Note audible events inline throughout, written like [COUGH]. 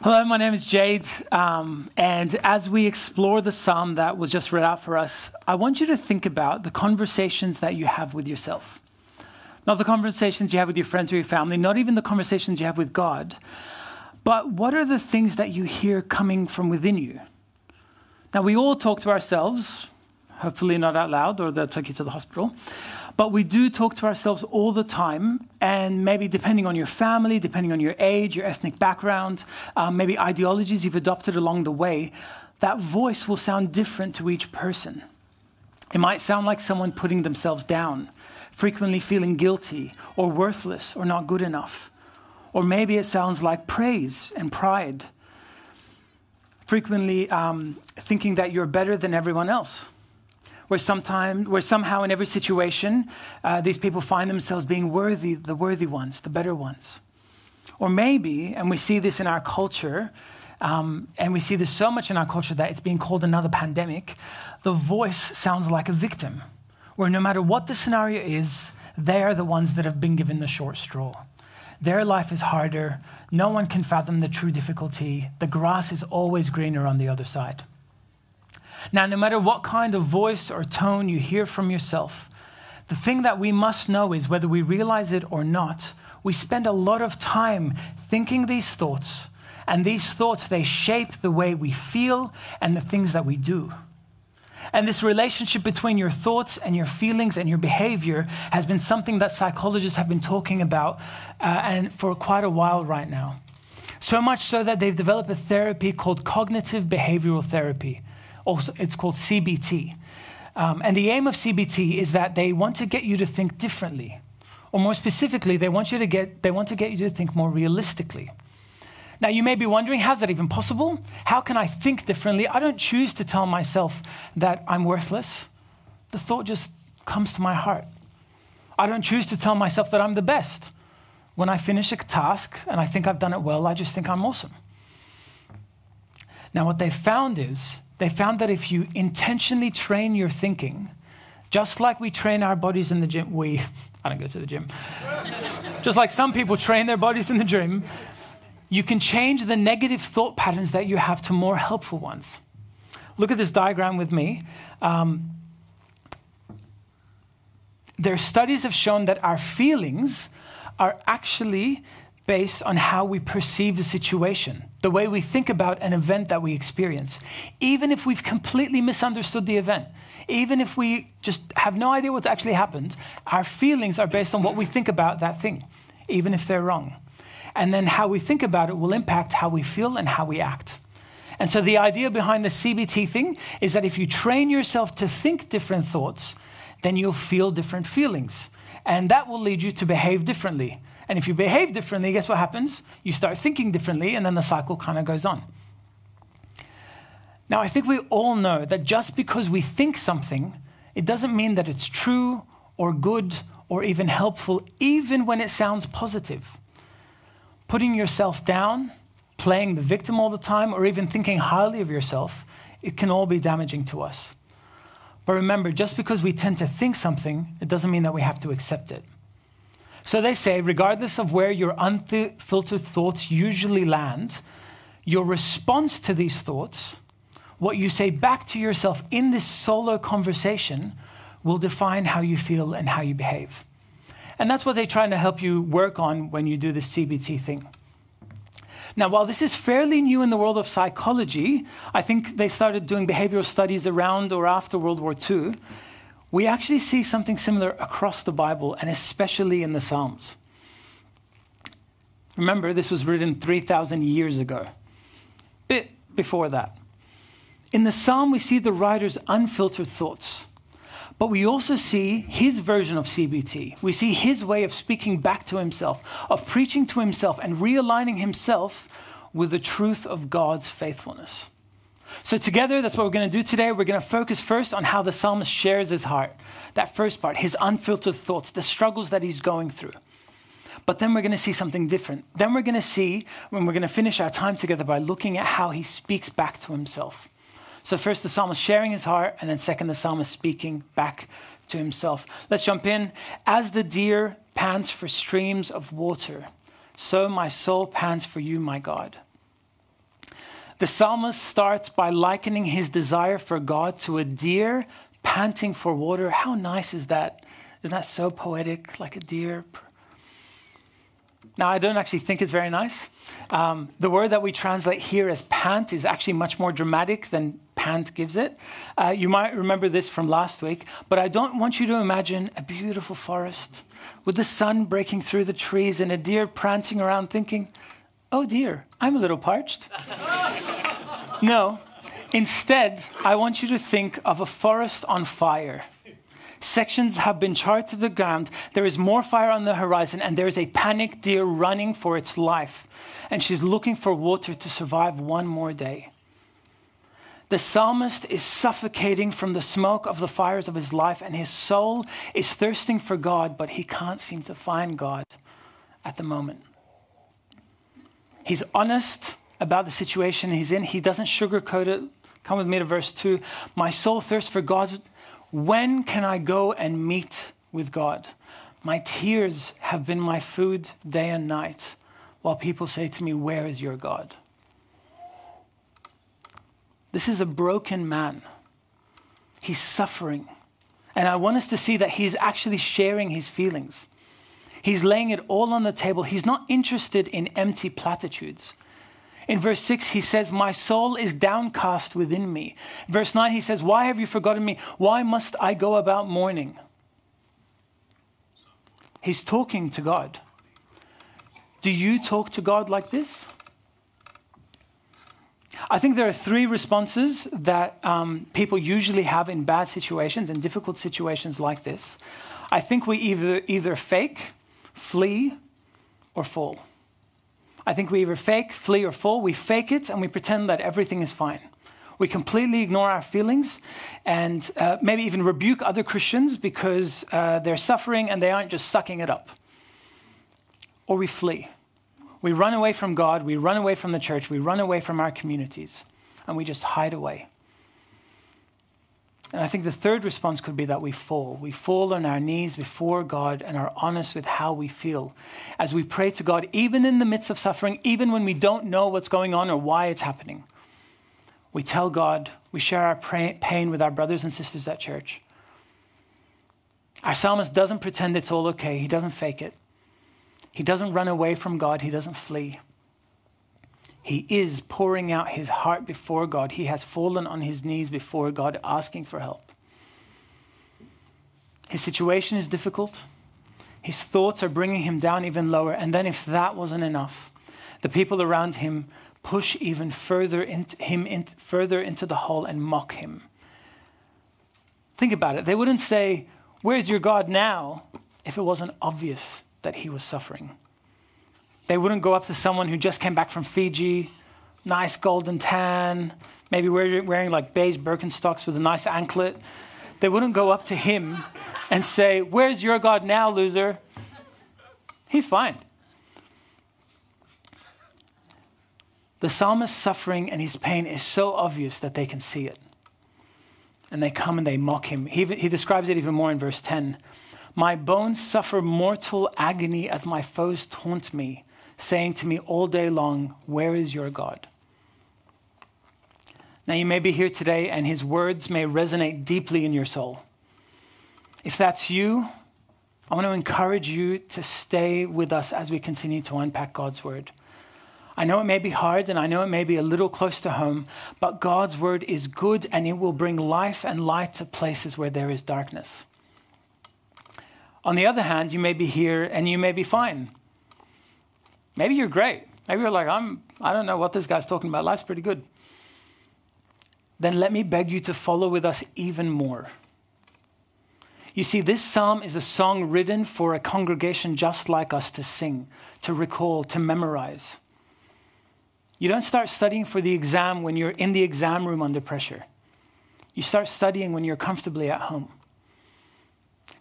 Hello, my name is Jade. Um, and as we explore the psalm that was just read out for us, I want you to think about the conversations that you have with yourself. Not the conversations you have with your friends or your family, not even the conversations you have with God, but what are the things that you hear coming from within you? Now, we all talk to ourselves, hopefully not out loud, or they'll take you to the hospital. But we do talk to ourselves all the time, and maybe depending on your family, depending on your age, your ethnic background, um, maybe ideologies you've adopted along the way, that voice will sound different to each person. It might sound like someone putting themselves down, frequently feeling guilty or worthless or not good enough. Or maybe it sounds like praise and pride, frequently um, thinking that you're better than everyone else where, sometime, where somehow in every situation, uh, these people find themselves being worthy, the worthy ones, the better ones. Or maybe, and we see this in our culture, um, and we see this so much in our culture that it's being called another pandemic, the voice sounds like a victim, where no matter what the scenario is, they are the ones that have been given the short straw. Their life is harder. No one can fathom the true difficulty. The grass is always greener on the other side. Now, no matter what kind of voice or tone you hear from yourself, the thing that we must know is whether we realize it or not, we spend a lot of time thinking these thoughts, and these thoughts, they shape the way we feel and the things that we do. And this relationship between your thoughts and your feelings and your behavior has been something that psychologists have been talking about uh, and for quite a while right now. So much so that they've developed a therapy called cognitive behavioral therapy also, it's called CBT. Um, and the aim of CBT is that they want to get you to think differently. Or more specifically, they want, you to get, they want to get you to think more realistically. Now, you may be wondering, how's that even possible? How can I think differently? I don't choose to tell myself that I'm worthless. The thought just comes to my heart. I don't choose to tell myself that I'm the best. When I finish a task and I think I've done it well, I just think I'm awesome. Now, what they've found is they found that if you intentionally train your thinking, just like we train our bodies in the gym, we, [LAUGHS] I don't go to the gym, [LAUGHS] just like some people train their bodies in the gym, you can change the negative thought patterns that you have to more helpful ones. Look at this diagram with me. Um, their studies have shown that our feelings are actually based on how we perceive the situation, the way we think about an event that we experience. Even if we've completely misunderstood the event, even if we just have no idea what's actually happened, our feelings are based on what we think about that thing, even if they're wrong. And then how we think about it will impact how we feel and how we act. And so the idea behind the CBT thing is that if you train yourself to think different thoughts, then you'll feel different feelings. And that will lead you to behave differently. And if you behave differently, guess what happens? You start thinking differently, and then the cycle kind of goes on. Now, I think we all know that just because we think something, it doesn't mean that it's true or good or even helpful, even when it sounds positive. Putting yourself down, playing the victim all the time, or even thinking highly of yourself, it can all be damaging to us. But remember, just because we tend to think something, it doesn't mean that we have to accept it. So they say, regardless of where your unfiltered thoughts usually land, your response to these thoughts, what you say back to yourself in this solo conversation, will define how you feel and how you behave. And that's what they're trying to help you work on when you do this CBT thing. Now, while this is fairly new in the world of psychology, I think they started doing behavioral studies around or after World War II we actually see something similar across the Bible and especially in the Psalms. Remember, this was written 3,000 years ago, a bit before that. In the Psalm, we see the writer's unfiltered thoughts, but we also see his version of CBT. We see his way of speaking back to himself, of preaching to himself, and realigning himself with the truth of God's faithfulness. So, together, that's what we're going to do today. We're going to focus first on how the psalmist shares his heart. That first part, his unfiltered thoughts, the struggles that he's going through. But then we're going to see something different. Then we're going to see, when we're going to finish our time together, by looking at how he speaks back to himself. So, first, the psalmist sharing his heart, and then, second, the psalmist speaking back to himself. Let's jump in. As the deer pants for streams of water, so my soul pants for you, my God. The psalmist starts by likening his desire for God to a deer panting for water. How nice is that? Isn't that so poetic, like a deer? Now, I don't actually think it's very nice. Um, the word that we translate here as pant is actually much more dramatic than pant gives it. Uh, you might remember this from last week, but I don't want you to imagine a beautiful forest with the sun breaking through the trees and a deer prancing around thinking, oh dear, I'm a little parched. no, instead, I want you to think of a forest on fire. Sections have been charred to the ground. There is more fire on the horizon, and there is a panicked deer running for its life. And she's looking for water to survive one more day. The psalmist is suffocating from the smoke of the fires of his life, and his soul is thirsting for God, but he can't seem to find God at the moment. He's honest about the situation he's in, he doesn't sugarcoat it. Come with me to verse 2. My soul thirsts for God. When can I go and meet with God? My tears have been my food day and night, while people say to me, Where is your God? This is a broken man. He's suffering. And I want us to see that he's actually sharing his feelings. He's laying it all on the table. He's not interested in empty platitudes. In verse 6, he says, My soul is downcast within me. Verse 9, he says, Why have you forgotten me? Why must I go about mourning? He's talking to God. Do you talk to God like this? I think there are three responses that um, people usually have in bad situations and difficult situations like this. I think we either, either fake, flee, or fall. I think we either fake, flee, or fall. We fake it and we pretend that everything is fine. We completely ignore our feelings and uh, maybe even rebuke other Christians because uh, they're suffering and they aren't just sucking it up. Or we flee. We run away from God, we run away from the church, we run away from our communities, and we just hide away. And I think the third response could be that we fall. We fall on our knees before God and are honest with how we feel. As we pray to God, even in the midst of suffering, even when we don't know what's going on or why it's happening, we tell God, we share our pain with our brothers and sisters at church. Our psalmist doesn't pretend it's all okay, he doesn't fake it. He doesn't run away from God, he doesn't flee. He is pouring out his heart before God. He has fallen on his knees before God, asking for help. His situation is difficult. His thoughts are bringing him down even lower. And then, if that wasn't enough, the people around him push even further into him in, further into the hole and mock him. Think about it. They wouldn't say, Where's your God now? if it wasn't obvious that he was suffering. They wouldn't go up to someone who just came back from Fiji, nice golden tan, maybe wearing, wearing like beige Birkenstocks with a nice anklet. They wouldn't go up to him and say, Where's your God now, loser? He's fine. The psalmist's suffering and his pain is so obvious that they can see it. And they come and they mock him. He, he describes it even more in verse 10. My bones suffer mortal agony as my foes taunt me, saying to me all day long, Where is your God? Now, you may be here today and his words may resonate deeply in your soul. If that's you, I want to encourage you to stay with us as we continue to unpack God's word. I know it may be hard and I know it may be a little close to home, but God's word is good and it will bring life and light to places where there is darkness. On the other hand, you may be here and you may be fine. Maybe you're great. Maybe you're like, I'm, I don't know what this guy's talking about. Life's pretty good. Then let me beg you to follow with us even more. You see, this psalm is a song written for a congregation just like us to sing, to recall, to memorize. You don't start studying for the exam when you're in the exam room under pressure. You start studying when you're comfortably at home.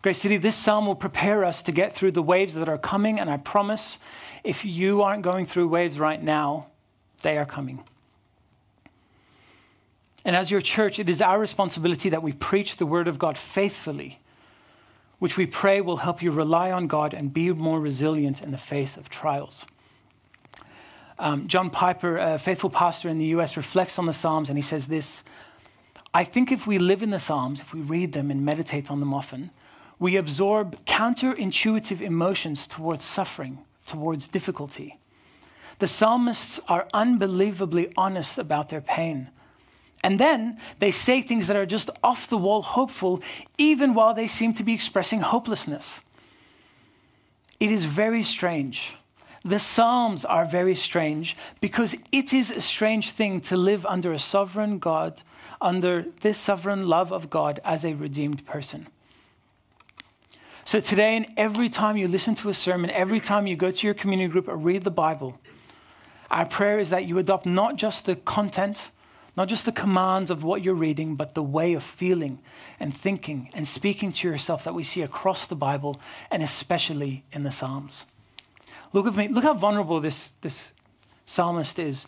Grace City, this psalm will prepare us to get through the waves that are coming, and I promise if you aren't going through waves right now, they are coming. And as your church, it is our responsibility that we preach the word of God faithfully, which we pray will help you rely on God and be more resilient in the face of trials. Um, John Piper, a faithful pastor in the US, reflects on the Psalms and he says this I think if we live in the Psalms, if we read them and meditate on them often, we absorb counterintuitive emotions towards suffering, towards difficulty. The psalmists are unbelievably honest about their pain. And then they say things that are just off the wall hopeful, even while they seem to be expressing hopelessness. It is very strange. The Psalms are very strange because it is a strange thing to live under a sovereign God, under this sovereign love of God as a redeemed person. So today, and every time you listen to a sermon, every time you go to your community group or read the Bible, our prayer is that you adopt not just the content, not just the commands of what you're reading, but the way of feeling and thinking and speaking to yourself that we see across the Bible and especially in the Psalms. Look with me, look how vulnerable this, this psalmist is.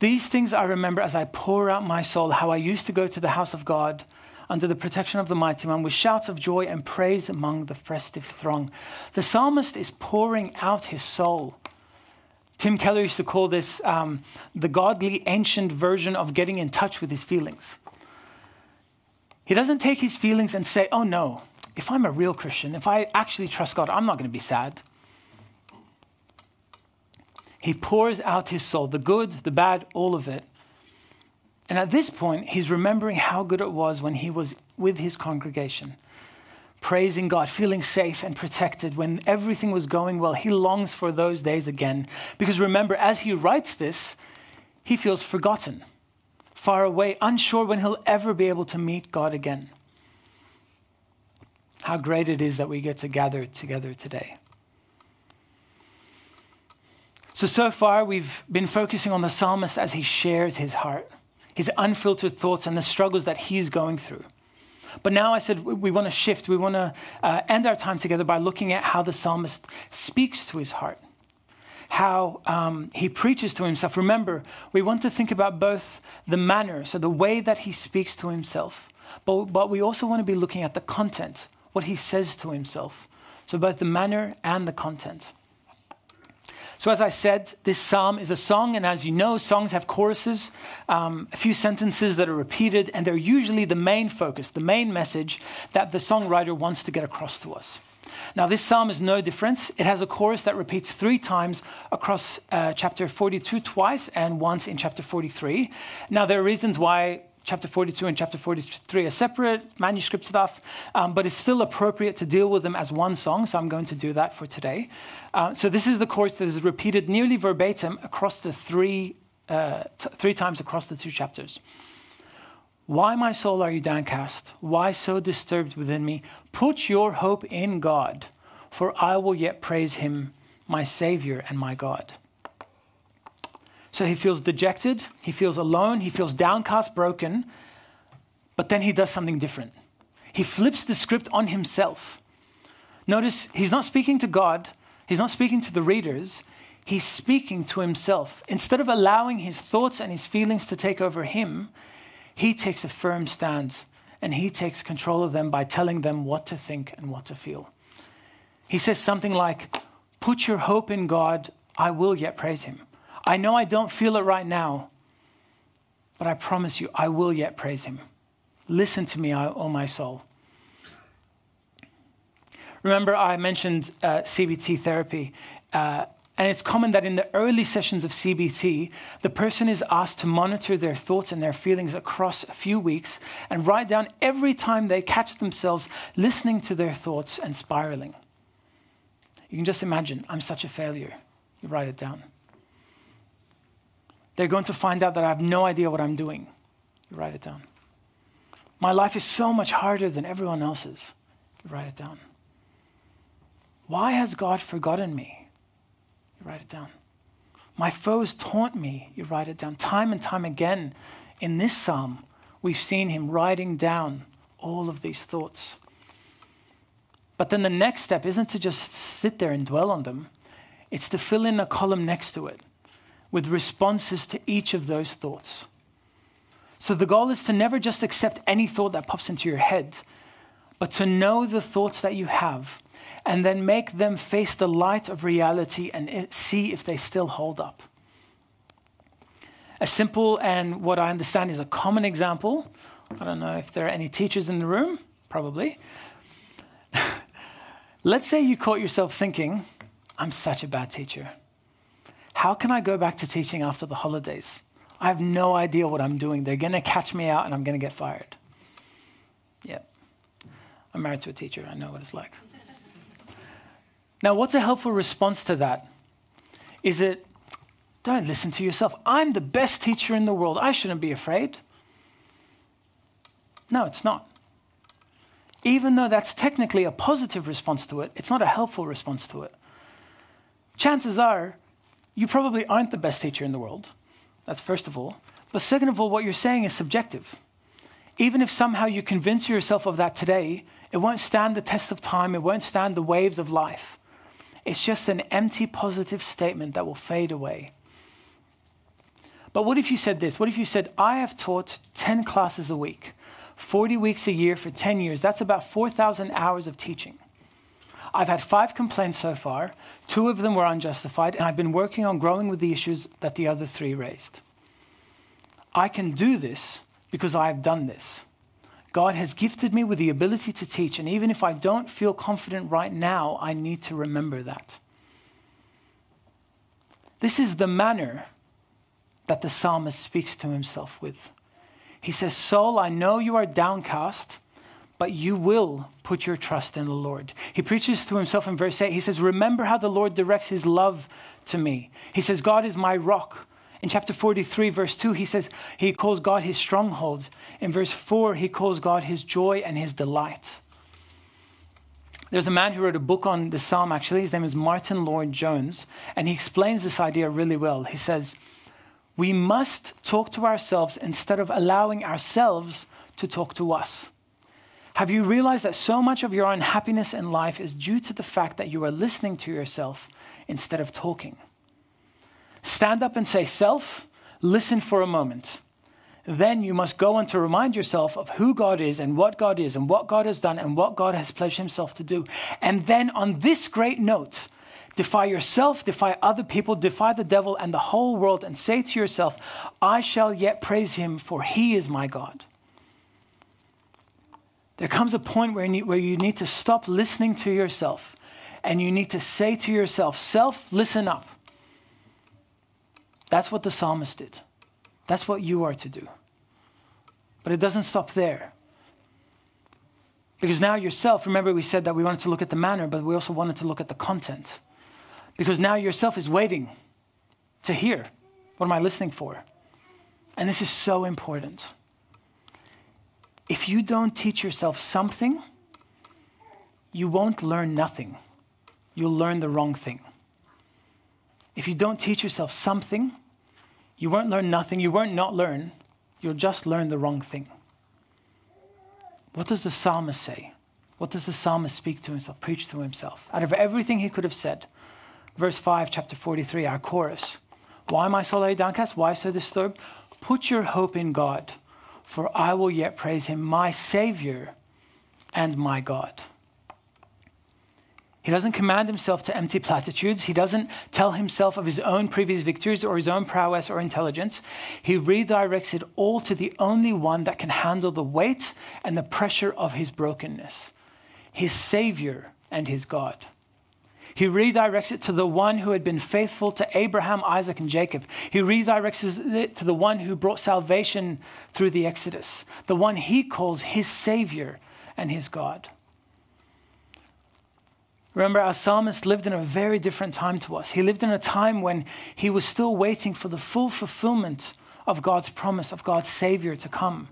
These things I remember as I pour out my soul, how I used to go to the house of God under the protection of the mighty one with shouts of joy and praise among the festive throng. The psalmist is pouring out his soul. Tim Keller used to call this um, the godly ancient version of getting in touch with his feelings. He doesn't take his feelings and say, oh no, if I'm a real Christian, if I actually trust God, I'm not going to be sad. He pours out his soul, the good, the bad, all of it, and at this point, he's remembering how good it was when he was with his congregation, praising God, feeling safe and protected when everything was going well. He longs for those days again. Because remember, as he writes this, he feels forgotten, far away, unsure when he'll ever be able to meet God again. How great it is that we get to gather together today. So, so far, we've been focusing on the psalmist as he shares his heart his unfiltered thoughts and the struggles that he's going through. But now I said we want to shift. We want to uh, end our time together by looking at how the psalmist speaks to his heart, how um, he preaches to himself. Remember, we want to think about both the manner, so the way that he speaks to himself, but, but we also want to be looking at the content, what he says to himself. So both the manner and the content. So, as I said, this psalm is a song, and as you know, songs have choruses, um, a few sentences that are repeated, and they're usually the main focus, the main message that the songwriter wants to get across to us. Now, this psalm is no different. It has a chorus that repeats three times across uh, chapter 42 twice and once in chapter 43. Now, there are reasons why chapter 42 and chapter 43 are separate manuscript stuff, um, but it's still appropriate to deal with them as one song, so I'm going to do that for today. Uh, so this is the chorus that is repeated nearly verbatim across the three, uh, three times across the two chapters. Why, my soul, are you downcast? Why so disturbed within me? Put your hope in God, for I will yet praise him, my Savior and my God. So he feels dejected, he feels alone, he feels downcast, broken, but then he does something different. He flips the script on himself. Notice he's not speaking to God, he's not speaking to the readers, he's speaking to himself. Instead of allowing his thoughts and his feelings to take over him, he takes a firm stand and he takes control of them by telling them what to think and what to feel. He says something like, Put your hope in God, I will yet praise him. I know I don't feel it right now, but I promise you, I will yet praise him. Listen to me, O my soul. Remember, I mentioned uh, CBT therapy. Uh, and it's common that in the early sessions of CBT, the person is asked to monitor their thoughts and their feelings across a few weeks and write down every time they catch themselves listening to their thoughts and spiraling. You can just imagine, I'm such a failure. You write it down. They're going to find out that I have no idea what I'm doing. You write it down. My life is so much harder than everyone else's. You write it down. Why has God forgotten me? You write it down. My foes taunt me. You write it down. Time and time again in this psalm, we've seen him writing down all of these thoughts. But then the next step isn't to just sit there and dwell on them, it's to fill in a column next to it with responses to each of those thoughts. So the goal is to never just accept any thought that pops into your head, but to know the thoughts that you have and then make them face the light of reality and see if they still hold up. A simple and what I understand is a common example. I don't know if there are any teachers in the room, probably. [LAUGHS] Let's say you caught yourself thinking, I'm such a bad teacher. How can I go back to teaching after the holidays? I have no idea what I'm doing. They're going to catch me out and I'm going to get fired. Yep. I'm married to a teacher. I know what it's like. now, what's a helpful response to that? Is it, don't listen to yourself. I'm the best teacher in the world. I shouldn't be afraid. No, it's not. Even though that's technically a positive response to it, it's not a helpful response to it. Chances are you probably aren't the best teacher in the world. That's first of all. But second of all, what you're saying is subjective. Even if somehow you convince yourself of that today, it won't stand the test of time, it won't stand the waves of life. It's just an empty positive statement that will fade away. But what if you said this? What if you said, I have taught 10 classes a week, 40 weeks a year for 10 years? That's about 4,000 hours of teaching. I've had five complaints so far. Two of them were unjustified, and I've been working on growing with the issues that the other three raised. I can do this because I have done this. God has gifted me with the ability to teach, and even if I don't feel confident right now, I need to remember that. This is the manner that the psalmist speaks to himself with. He says, Soul, I know you are downcast, but you will put your trust in the Lord. He preaches to himself in verse 8. He says, Remember how the Lord directs his love to me. He says, God is my rock. In chapter 43, verse 2, he says he calls God his stronghold. In verse 4, he calls God his joy and his delight. There's a man who wrote a book on the psalm, actually. His name is Martyn Lloyd-Jones, and he explains this idea really well. He says, We must talk to ourselves instead of allowing ourselves to talk to us. Have you realized that so much of your unhappiness in life is due to the fact that you are listening to yourself instead of talking? Stand up and say, Self, listen for a moment. Then you must go on to remind yourself of who God is and what God is and what God has done and what God has pledged himself to do. And then on this great note, defy yourself, defy other people, defy the devil and the whole world, and say to yourself, I shall yet praise him, for he is my God. There comes a point where you, need, where you need to stop listening to yourself and you need to say to yourself, Self, listen up. That's what the psalmist did. That's what you are to do. But it doesn't stop there. Because now yourself, remember we said that we wanted to look at the manner, but we also wanted to look at the content. Because now yourself is waiting to hear what am I listening for? And this is so important if you don't teach yourself something, you won't learn nothing. You'll learn the wrong thing. If you don't teach yourself something, you won't learn nothing. You won't not learn. You'll just learn the wrong thing. What does the psalmist say? What does the psalmist speak to himself, preach to himself? Out of everything he could have said, verse 5, chapter 43, our chorus. Why am I so downcast? Why so disturbed? Put your hope in God for I will yet praise him, my Savior and my God. He doesn't command himself to empty platitudes. He doesn't tell himself of his own previous victories or his own prowess or intelligence. He redirects it all to the only one that can handle the weight and the pressure of his brokenness his Savior and his God. He redirects it to the one who had been faithful to Abraham, Isaac, and Jacob. He redirects it to the one who brought salvation through the Exodus, the one he calls his Savior and his God. Remember, our psalmist lived in a very different time to us. He lived in a time when he was still waiting for the full fulfillment of God's promise, of God's Savior to come.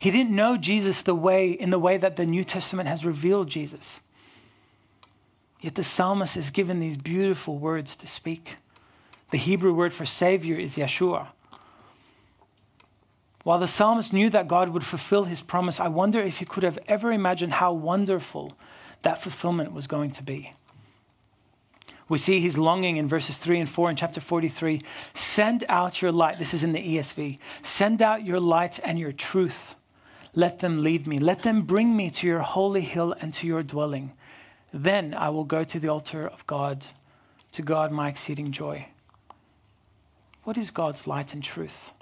He didn't know Jesus the way, in the way that the New Testament has revealed Jesus. Yet the psalmist is given these beautiful words to speak. The Hebrew word for Savior is Yeshua. While the psalmist knew that God would fulfill his promise, I wonder if he could have ever imagined how wonderful that fulfillment was going to be. We see his longing in verses 3 and 4 in chapter 43. Send out your light. This is in the ESV. Send out your light and your truth. Let them lead me. Let them bring me to your holy hill and to your dwelling. Then I will go to the altar of God, to God my exceeding joy. what is God's light and truth?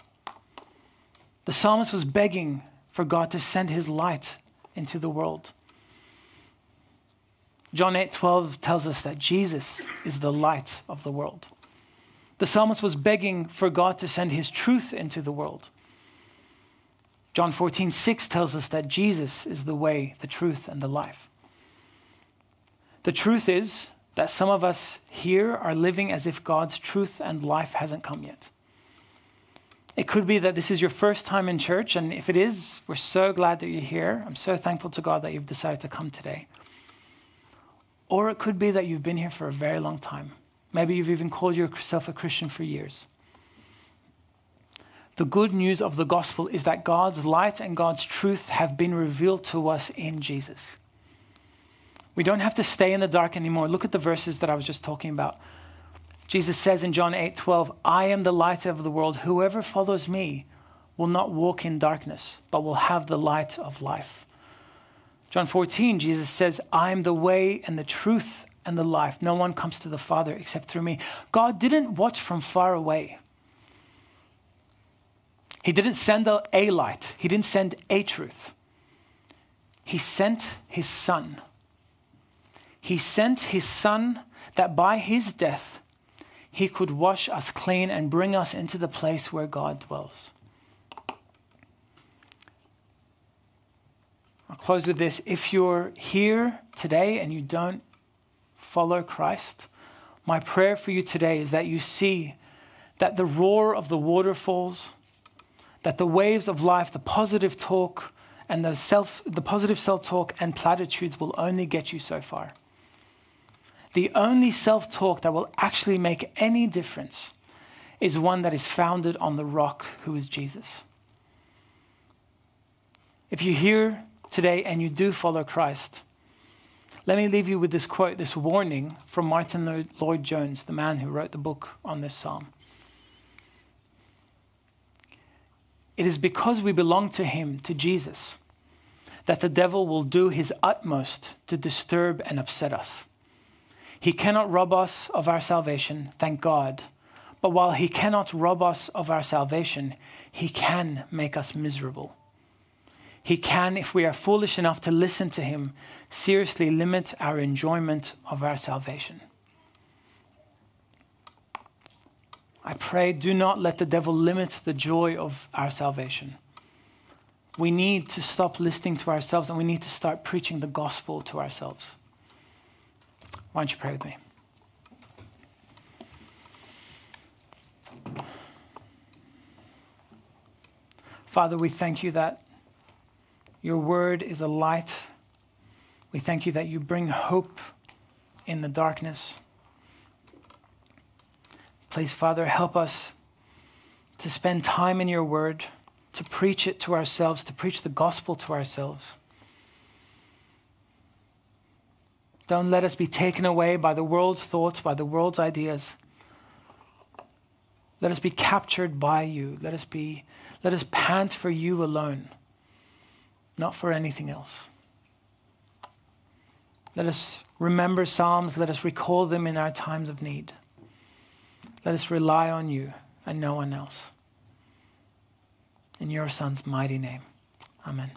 The psalmist was begging for God to send his light into the world. John 8:12 tells us that Jesus is the light of the world. The psalmist was begging for God to send his truth into the world. John 14:6 tells us that Jesus is the way, the truth and the life. The truth is that some of us here are living as if God's truth and life hasn't come yet. It could be that this is your first time in church, and if it is, we're so glad that you're here. I'm so thankful to God that you've decided to come today. Or it could be that you've been here for a very long time. Maybe you've even called yourself a Christian for years. The good news of the gospel is that God's light and God's truth have been revealed to us in Jesus. We don't have to stay in the dark anymore. Look at the verses that I was just talking about. Jesus says in John 8 12, I am the light of the world. Whoever follows me will not walk in darkness, but will have the light of life. John 14, Jesus says, I am the way and the truth and the life. No one comes to the Father except through me. God didn't watch from far away. He didn't send a, a light, He didn't send a truth. He sent His Son. He sent His Son that by His death, he could wash us clean and bring us into the place where God dwells. I'll close with this. If you're here today and you don't follow Christ, my prayer for you today is that you see that the roar of the waterfalls, that the waves of life, the positive talk, and the, self, the positive self talk and platitudes will only get you so far the only self talk that will actually make any difference is one that is founded on the rock who is Jesus. If you're here today and you do follow Christ, let me leave you with this quote, this warning from Martyn Lloyd Jones, the man who wrote the book on this psalm. It is because we belong to Him, to Jesus, that the devil will do his utmost to disturb and upset us. He cannot rob us of our salvation, thank God. But while He cannot rob us of our salvation, He can make us miserable. He can, if we are foolish enough to listen to Him, seriously limit our enjoyment of our salvation. I pray, do not let the devil limit the joy of our salvation. We need to stop listening to ourselves and we need to start preaching the gospel to ourselves. Why don't you pray with me? Father, we thank you that your word is a light. We thank you that you bring hope in the darkness. Please, Father, help us to spend time in your word, to preach it to ourselves, to preach the gospel to ourselves. Don't let us be taken away by the world's thoughts, by the world's ideas. Let us be captured by you. Let us be let us pant for you alone, not for anything else. Let us remember Psalms. Let us recall them in our times of need. Let us rely on you and no one else. In your Son's mighty name. Amen.